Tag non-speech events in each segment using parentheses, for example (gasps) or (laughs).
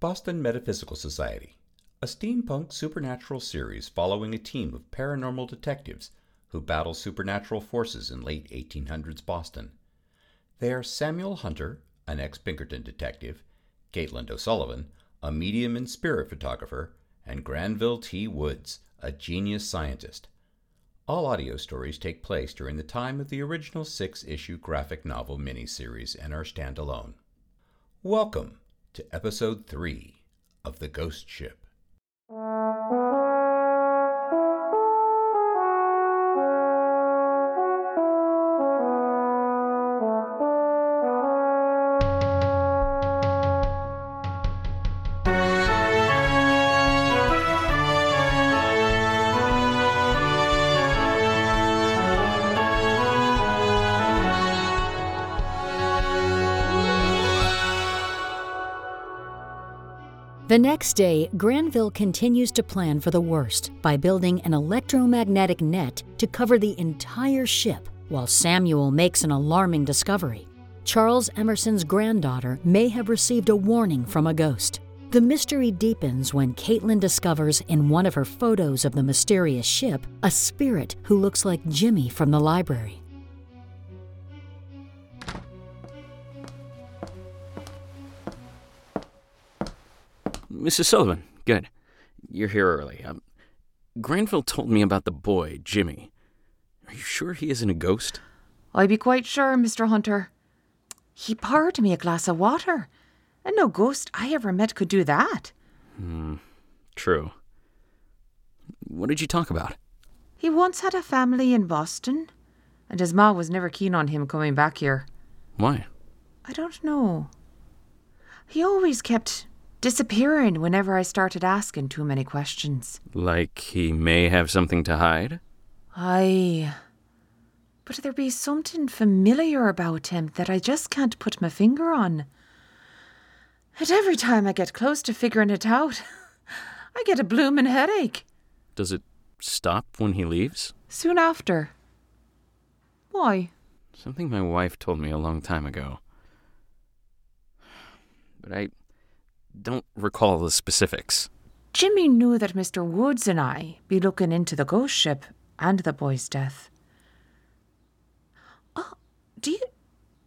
Boston Metaphysical Society, a steampunk supernatural series following a team of paranormal detectives who battle supernatural forces in late 1800s Boston. They are Samuel Hunter, an ex Pinkerton detective, Caitlin O'Sullivan, a medium and spirit photographer, and Granville T. Woods, a genius scientist. All audio stories take place during the time of the original six issue graphic novel miniseries and are standalone. Welcome to Episode 3 of The Ghost Ship. The next day, Granville continues to plan for the worst by building an electromagnetic net to cover the entire ship, while Samuel makes an alarming discovery. Charles Emerson's granddaughter may have received a warning from a ghost. The mystery deepens when Caitlin discovers in one of her photos of the mysterious ship a spirit who looks like Jimmie from the library. Mrs. Sullivan, good. You're here early. Um, Granville told me about the boy, Jimmie. Are you sure he isn't a ghost? I be quite sure, Mr. Hunter. He poured me a glass of water, and no ghost I ever met could do that. Hmm, true. What did you talk about? He once had a family in Boston, and his ma was never keen on him coming back here. Why? I don't know. He always kept disappearing whenever I started asking too many questions. Like he may have something to hide? Aye. But there be something familiar about him that I just can't put my finger on. And every time I get close to figuring it out, (laughs) I get a bloomin' headache. Does it stop when he leaves? Soon after. Why? Something my wife told me a long time ago. But I don't recall the specifics. Jimmie knew that Mr. Woods and I be looking into the ghost ship and the boy's death. Oh, do you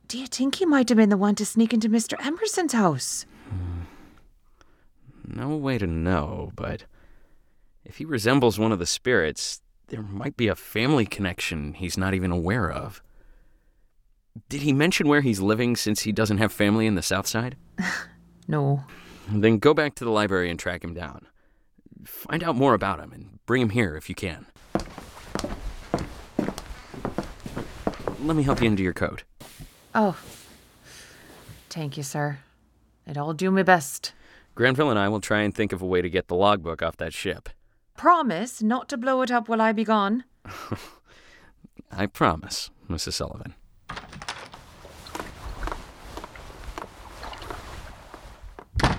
do you think he might have been the one to sneak into Mr. Emerson's house? Hmm. No way to know, but if he resembles one of the spirits, there might be a family connection he's not even aware of. Did he mention where he's living since he doesn't have family in the South Side? (laughs) No. Then go back to the library and track him down. Find out more about him and bring him here if you can. Let me help you into your coat. Oh. Thank you, sir. I'll all do my best. Granville and I will try and think of a way to get the logbook off that ship. Promise not to blow it up while I be gone. (laughs) I promise, Mrs. Sullivan.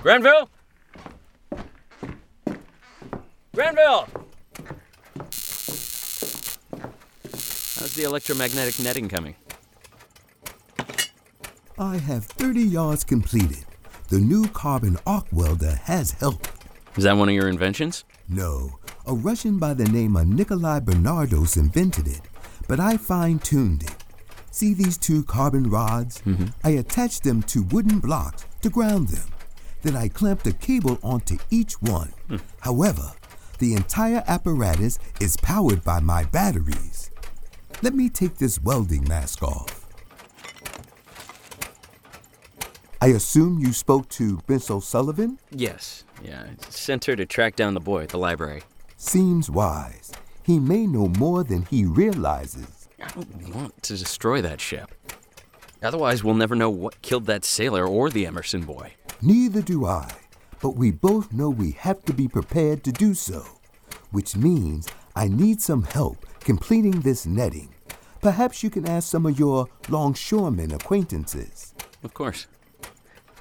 Granville! Granville! How's the electromagnetic netting coming? I have 30 yards completed. The new carbon arc welder has helped. Is that one of your inventions? No, a Russian by the name of Nikolai Benardos invented it, but I fine tuned it. See these two carbon rods? Mm-hmm. I attached them to wooden blocks to ground them. Then I clamped a cable onto each one. Hmm. However, the entire apparatus is powered by my batteries. Let me take this welding mask off. I assume you spoke to Miss O'Sullivan? Yes. Yeah, I sent her to track down the boy at the library. Seems wise. He may know more than he realizes. I don't want to destroy that ship. Otherwise, we'll never know what killed that sailor or the Emerson boy. Neither do I, but we both know we have to be prepared to do so, which means I need some help completing this netting. Perhaps you can ask some of your longshoremen acquaintances. Of course.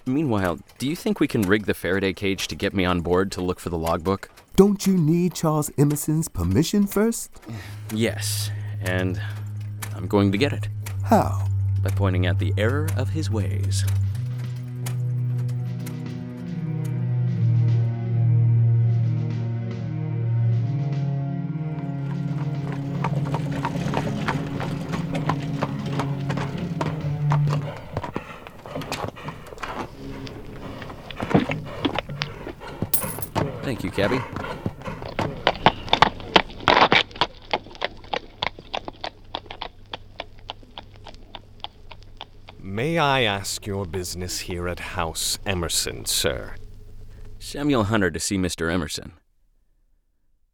Meanwhile, do you think we can rig the Faraday cage to get me on board to look for the logbook? Don't you need Charles Emerson's permission first? Yes, and I'm going to get it How? by pointing out the error of his ways. I ask your business here at House Emerson, sir? Samuel Hunter to see Mr. Emerson.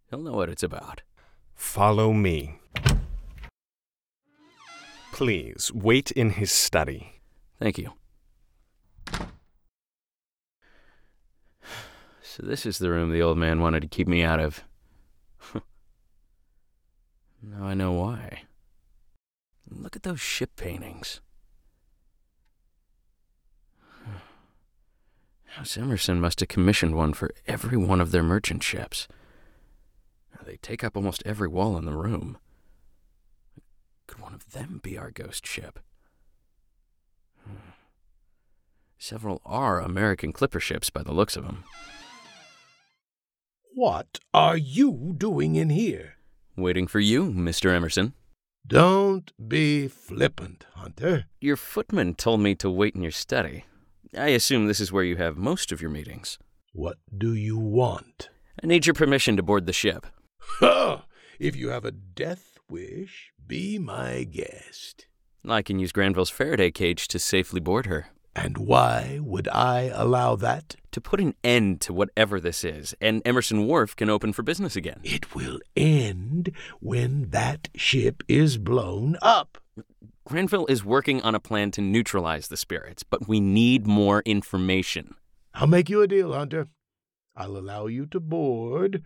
He'll know what it's about. Follow me. Please, wait in his study. Thank you. So, this is the room the old man wanted to keep me out of. (laughs) now I know why. Look at those ship paintings. House Emerson must have commissioned one for every one of their merchant ships. They take up almost every wall in the room. Could one of them be our ghost ship? Hmm. Several are American clipper ships by the looks of them. What are you doing in here? Waiting for you, Mr. Emerson. Don't be flippant, Hunter. Your footman told me to wait in your study. I assume this is where you have most of your meetings. What do you want? I need your permission to board the ship. Ha! If you have a death wish, be my guest. I can use Granville's Faraday cage to safely board her. And why would I allow that? To put an end to whatever this is, and Emerson Wharf can open for business again. It will end when that ship is blown up. Granville is working on a plan to neutralize the spirits, but we need more information. I'll make you a deal, Hunter. I'll allow you to board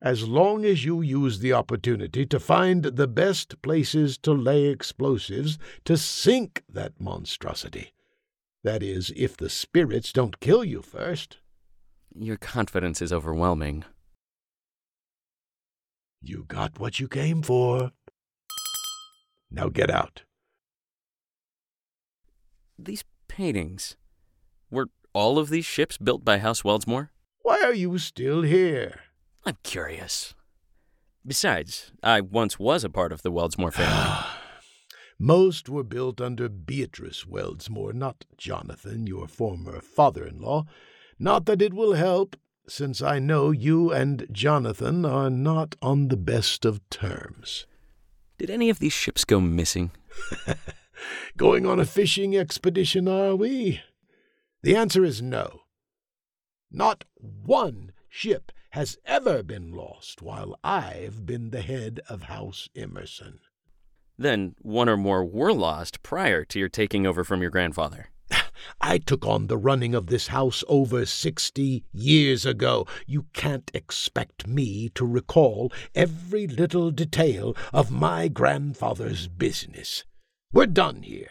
as long as you use the opportunity to find the best places to lay explosives to sink that monstrosity. That is, if the spirits don't kill you first. Your confidence is overwhelming. You got what you came for. Now get out. These paintings. Were all of these ships built by House Weldsmore? Why are you still here? I'm curious. Besides, I once was a part of the Weldsmore family. (sighs) Most were built under Beatrice Weldsmore, not Jonathan, your former father in law. Not that it will help, since I know you and Jonathan are not on the best of terms. Did any of these ships go missing? (laughs) Going on a fishing expedition, are we? The answer is no. Not one ship has ever been lost while I've been the head of House Emerson. Then one or more were lost prior to your taking over from your grandfather. (sighs) I took on the running of this house over sixty years ago. You can't expect me to recall every little detail of my grandfather's business. We're done here.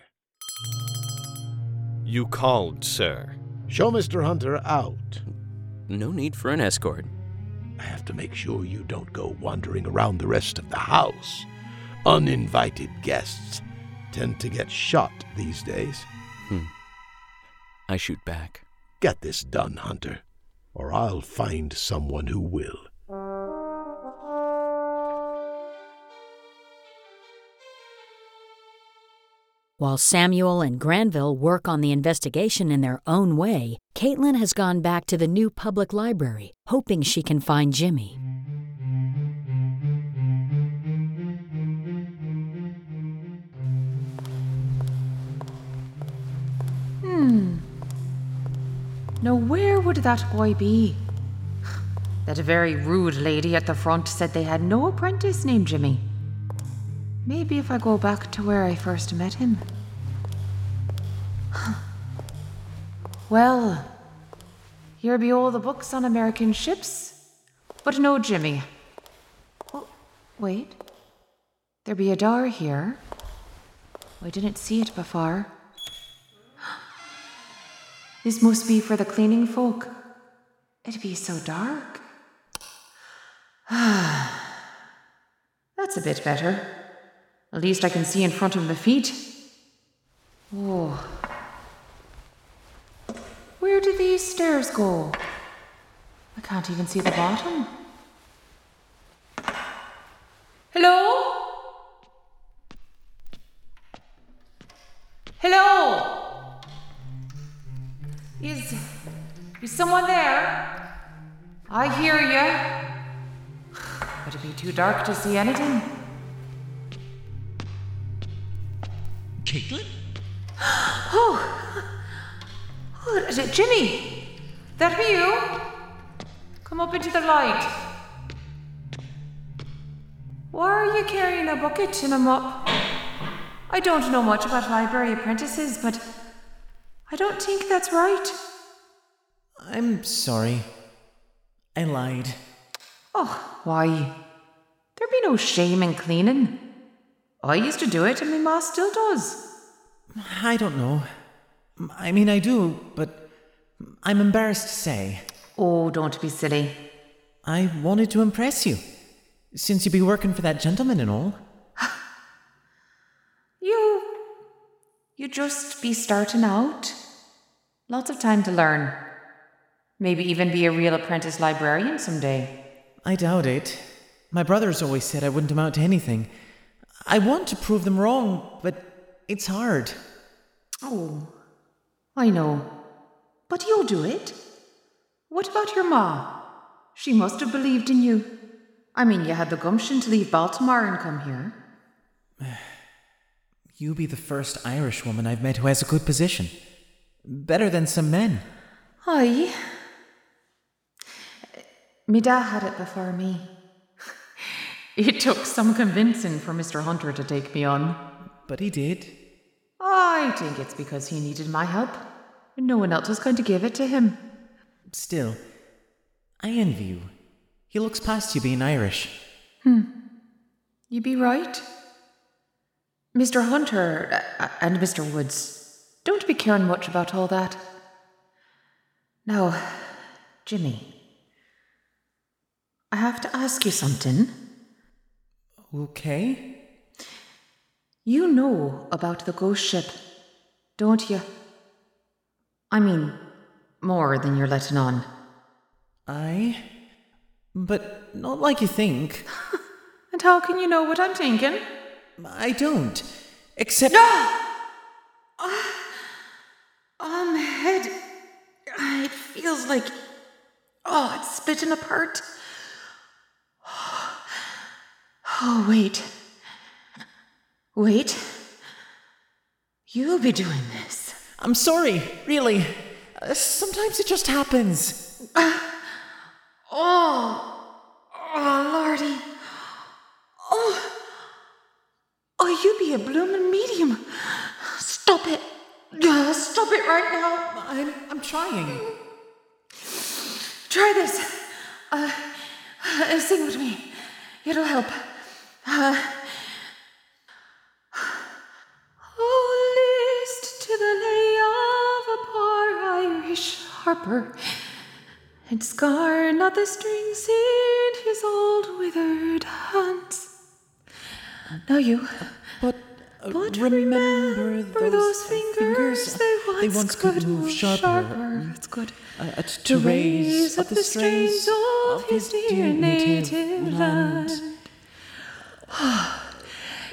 You called, sir. Show Mr. Hunter out. No need for an escort. I have to make sure you don't go wandering around the rest of the house. Uninvited guests tend to get shot these days. Hmm. I shoot back. Get this done, Hunter, or I'll find someone who will. While Samuel and Granville work on the investigation in their own way, Caitlin has gone back to the new public library, hoping she can find Jimmie. Hmm. Now, where would that boy be? (sighs) That very rude lady at the front said they had no apprentice named Jimmie. Maybe if I go back to where I first met him. (sighs) well, here be all the books on American ships, but no Jimmie. Oh, wait. There be a door here. I didn't see it before. (gasps) This must be for the cleaning folk. It'd be so dark. (sighs) That's a bit better. At least I can see in front of my feet. Oh. Where do these stairs go? I can't even see the bottom. Hello? Hello? Is. is someone there? I hear you. Would it be too dark to see anything? Caitlin? Oh, oh is it Jimmie? That be you? Come up into the light. Why are you carrying a bucket and a mop? I don't know much about library apprentices, but I don't think that's right. I'm sorry. I lied. Oh, why? There be no shame in cleaning. I used to do it, and my ma still does. I don't know. I mean, I do, but I'm embarrassed to say. Oh, don't be silly. I wanted to impress you, since you be working for that gentleman and all. (sighs) You. You just be starting out. Lots of time to learn. Maybe even be a real apprentice librarian someday. I doubt it. My brothers always said I wouldn't amount to anything. I want to prove them wrong, but it's hard. Oh, I know. But you'll do it. What about your ma? She must have believed in you. I mean, you had the gumption to leave Baltimore and come here. (sighs) You be the first Irish woman I've met who has a good position. Better than some men. Aye. Me dad had it before me. It took some convincing for Mr. Hunter to take me on. But he did. I think it's because he needed my help. No one else was going to give it to him. Still, I envy you. He looks past you being Irish. Hm You be right. Mr. Hunter uh, and Mr. Woods don't be caring much about all that. Now, Jimmie, I have to ask you something. Okay. You know about the ghost ship, don't you? I mean, more than you're letting on. I. But not like you think. (laughs) And how can you know what I'm thinking? I don't. Except. Oh, my um, head. It feels like. Oh, it's splitting apart. Oh, wait. Wait. You'll be doing this. I'm sorry, really. Uh, sometimes it just happens. Oh, oh, Lordy. Oh, oh, you be a bloomin' medium. Stop it. Uh, Stop it right now. I'm, I'm trying. Try this. Uh, uh, sing with me. It'll help. (sighs) Oh, list to the lay of a poor Irish harper, and scar not the strings in his old withered hands. Now you. But, uh, But remember, remember those, fingers, they, once they once could move sharper. It's good. Uh, uh, to raise up the strains of his dear native land. (sighs)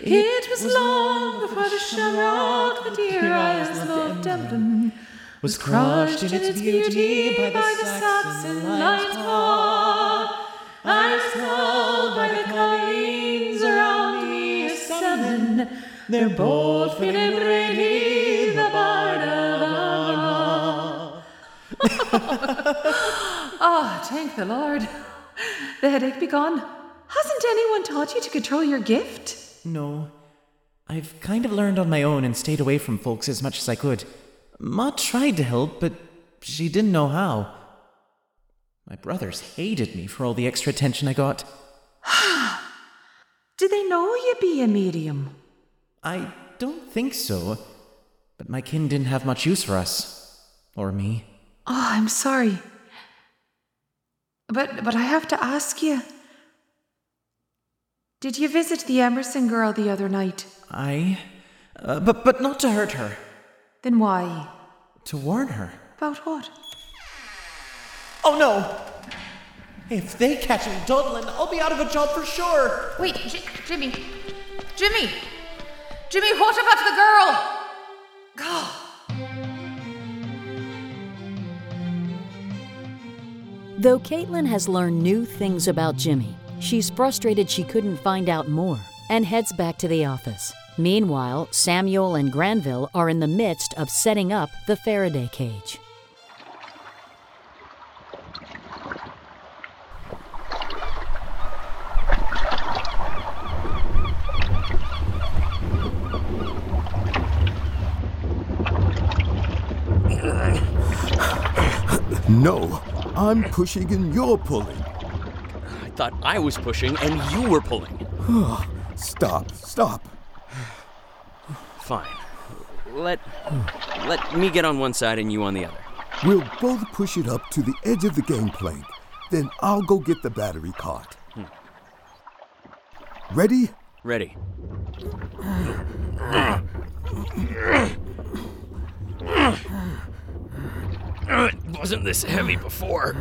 It was long before the shamrock, the dear eyes loved Dublin, Was crushed in its beauty by the Saxon lion's paw. Ice cold by the colleens around me assembling, Their bold Phelim Brady, the bard of Armagh. (laughs) Ah, thank the Lord. The headache be gone. Hasn't anyone taught you to control your gift? No. I've kind of learned on my own and stayed away from folks as much as I could. Ma tried to help, but she didn't know how. My brothers hated me for all the extra attention I got. (sighs) Did they know you be a medium? I don't think so. But my kin didn't have much use for us. Or me. Oh, I'm sorry. But but I have to ask you. Did you visit the Emerson girl the other night? I. Uh, but, but not to hurt her. Then why? To warn her. About what? Oh no! If they catch me dawdling, I'll be out of a job for sure! Wait, J- Jimmie. Jimmie! Jimmie, what about the girl? God. Though Caitlin has learned new things about Jimmie, she's frustrated she couldn't find out more and heads back to the office. Meanwhile, Samuel and Granville are in the midst of setting up the Faraday cage. No, I'm pushing and you're pulling. I thought I was pushing and you were pulling. (sighs) Stop, stop. Fine. Let let me get on one side and you on the other. We'll both push it up to the edge of the gangplank. Then I'll go get the battery cart. Hmm. Ready? Ready. It wasn't this heavy before.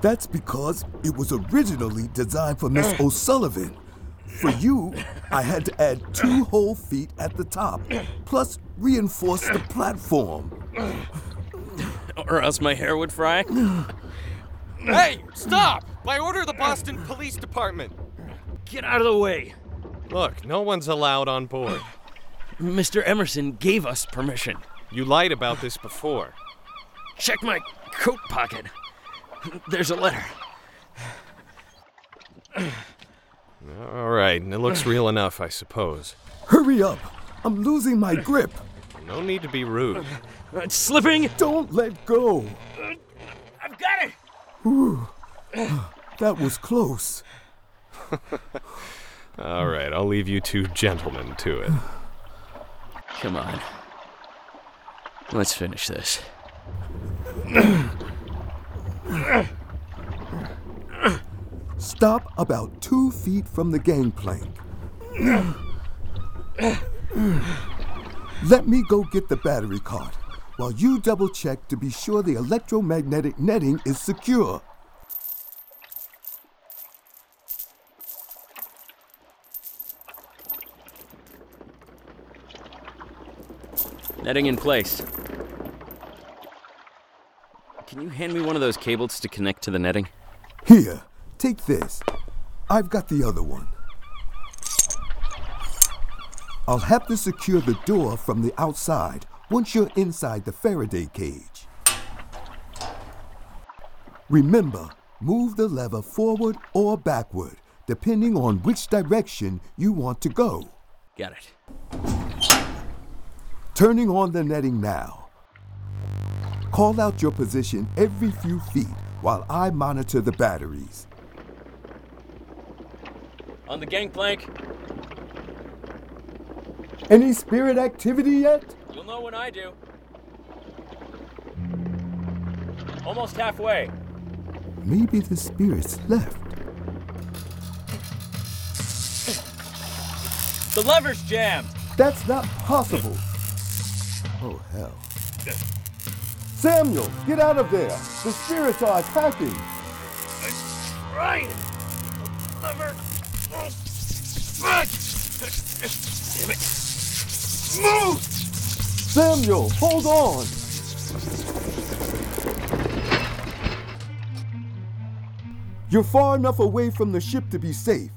That's because it was originally designed for Miss O'Sullivan. For you, I had to add two whole feet at the top, plus reinforce the platform. Or else my hair would fry. Hey, stop! By order of the Boston Police Department. Get out of the way. Look, no one's allowed on board. Mr. Emerson gave us permission. You lied about this before. Check my coat pocket. There's a letter. All right, and it looks real enough, I suppose. Hurry up! I'm losing my grip. No need to be rude. It's slipping. Don't let go. I've got it. That was close. All right, I'll leave you two gentlemen to it. Come on. Let's finish this. Stop about two feet from the gangplank. Let me go get the battery cart while you double check to be sure the electromagnetic netting is secure. Netting in place. Can you hand me one of those cables to connect to the netting? Here, take this. I've got the other one. I'll have to secure the door from the outside once you're inside the Faraday cage. Remember, move the lever forward or backward, depending on which direction you want to go. Got it. Turning on the netting now. Call out your position every few feet while I monitor the batteries. On the gangplank. Any spirit activity yet? You'll know when I do. Almost halfway. Maybe the spirits left. The lever's jammed. That's not possible. Oh, hell. Samuel, get out of there. The spirits are attacking. Right. Lever. Fuck. Damn it. Move. Samuel, hold on. You're far enough away from the ship to be safe,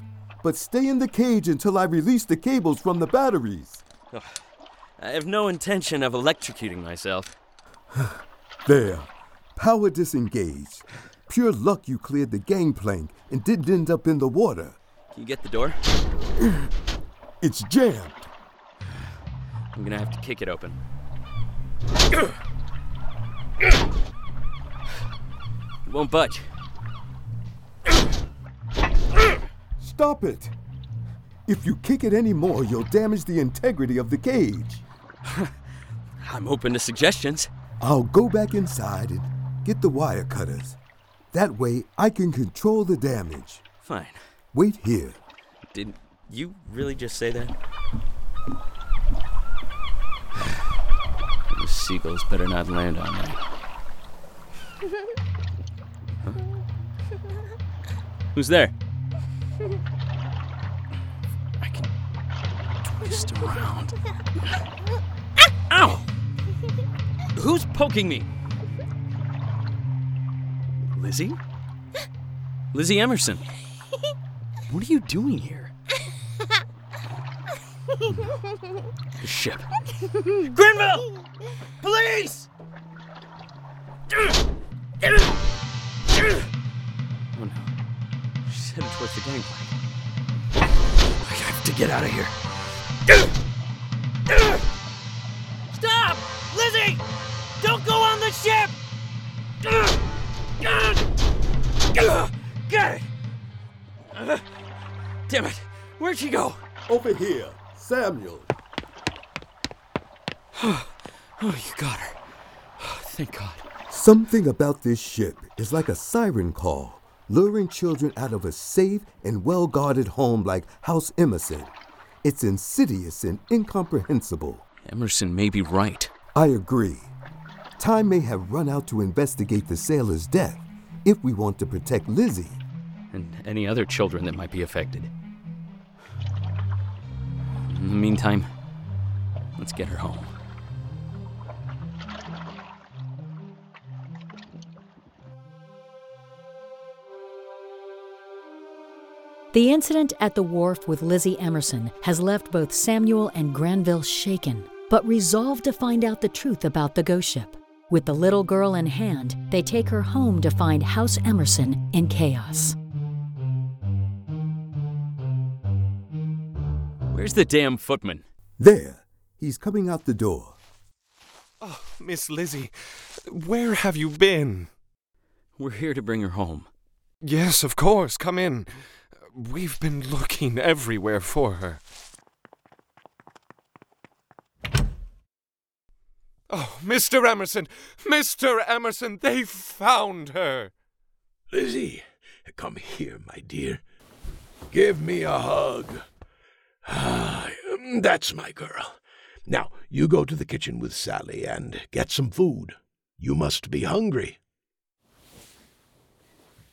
but stay in the cage until I release the cables from the batteries. I have no intention of electrocuting myself. There. Power disengaged. Pure luck you cleared the gangplank and didn't end up in the water. Can you get the door? It's jammed. I'm gonna have to kick it open. It won't budge. Stop it. If you kick it any more, you'll damage the integrity of the cage. (laughs) I'm open to suggestions. I'll go back inside and get the wire cutters. That way I can control the damage. Fine. Wait here. Did you really just say that? Those seagulls better not land on me. Huh? Who's there? I can twist around. Ow! Who's poking me? Lizzie? Lizzie Emerson. (laughs) What are you doing here? the ship. Granville! Police! Oh no. She's headed towards the gangplank. I have to get out of here. Damn it! Where'd she go? Over here, Samuel. (sighs) Oh, you got her. (sighs) Thank God. Something about this ship is like a siren call, luring children out of a safe and well guarded home like House Emerson. It's insidious and incomprehensible. Emerson may be right. I agree. Time may have run out to investigate the sailor's death if we want to protect Lizzie. And any other children that might be affected. In the meantime, let's get her home. The incident at the wharf with Lizzie Emerson has left both Samuel and Granville shaken, but resolved to find out the truth about the ghost ship. With the little girl in hand, they take her home to find House Emerson in chaos. Where's the damn footman? There, he's coming out the door. Oh, Miss Lizzie, where have you been? We're here to bring her home. Yes, of course, come in. We've been looking everywhere for her. Oh, Mr. Emerson! Mr. Emerson, they found her! Lizzie, come here, my dear. Give me a hug. That's my girl. Now, you go to the kitchen with Sally and get some food. You must be hungry.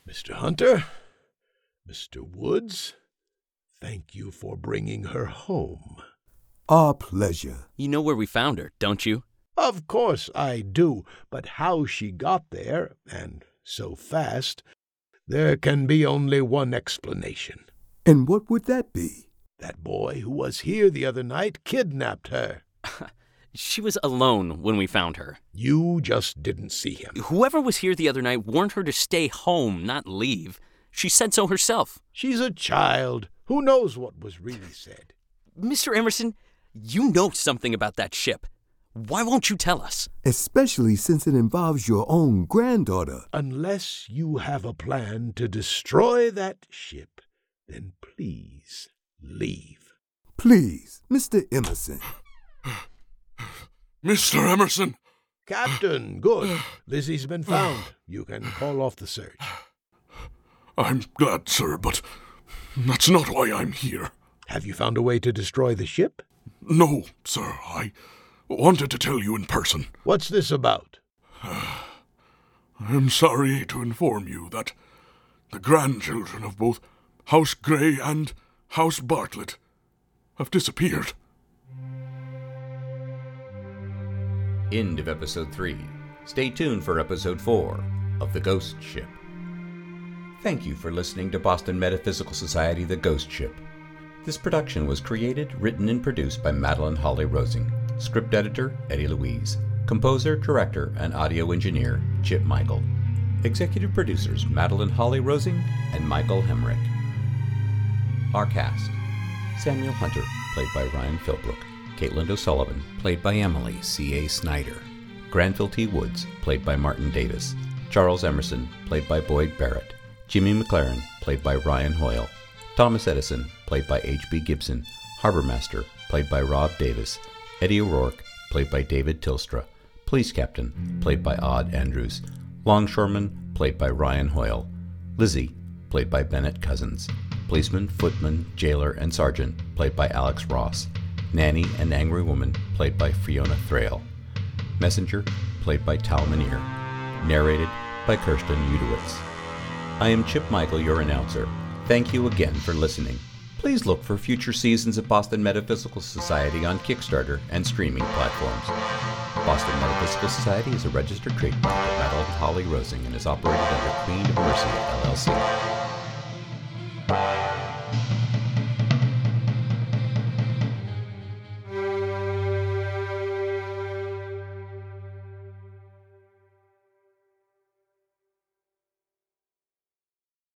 Mr. Hunter, Mr. Woods, thank you for bringing her home. Our pleasure. You know where we found her, don't you? Of course I do, but how she got there, and so fast, there can be only one explanation. And what would that be? That boy who was here the other night kidnapped her. (laughs) She was alone when we found her. You just didn't see him. Whoever was here the other night warned her to stay home, not leave. She said so herself. She's a child. Who knows what was really said? (laughs) Mr. Emerson, you know something about that ship. Why won't you tell us? Especially since it involves your own granddaughter. Unless you have a plan to destroy that ship, then please leave. Please, Mr. Emerson. (sighs) Mr. Emerson! Captain, good. (sighs) Lizzie's been found. You can call off the search. I'm glad, sir, but that's not why I'm here. Have you found a way to destroy the ship? No, sir. I wanted to tell you in person. What's this about? (sighs) I'm sorry to inform you that the grandchildren of both House Grey and House Bartlett have disappeared. End of episode 3. Stay tuned for episode 4 of The Ghost Ship. Thank you for listening to Boston Metaphysical Society The Ghost Ship. This production was created, written, and produced by Madeleine Holly Rosing. Script editor Eddie Louise. Composer, director, and audio engineer Chip Michael. Executive producers Madeleine Holly Rosing and Michael Hemmerick. Our cast Samuel Hunter, played by Ryan Philbrook. Caitlin O'Sullivan, played by Emily C.A. Snyder. Granville T. Woods, played by Martin Davis. Charles Emerson, played by Boyd Barrett. Jimmie McClaren, played by Ryan Hoyle. Thomas Edison, played by H.B. Gibson. Harbormaster, played by Rob Davis. Eddie O'Rourke, played by David Tilstra. Police Captain, played by Odd Andrews. Longshoreman, played by Ryan Hoyle. Lizzie, played by Bennett Cousins. Policeman, footman, jailer, and sergeant, played by Alex Ross. Nanny and Angry Woman, played by Fiona Thrale. Messenger, played by Tal Minear. Narrated by Kirsten Udowitz. I am Chip Michael, your announcer. Thank you again for listening. Please look for future seasons of Boston Metaphysical Society on Kickstarter and streaming platforms. Boston Metaphysical Society is a registered trademark of Madeleine Holly Rosing and is operated under Queen of Mercy, LLC.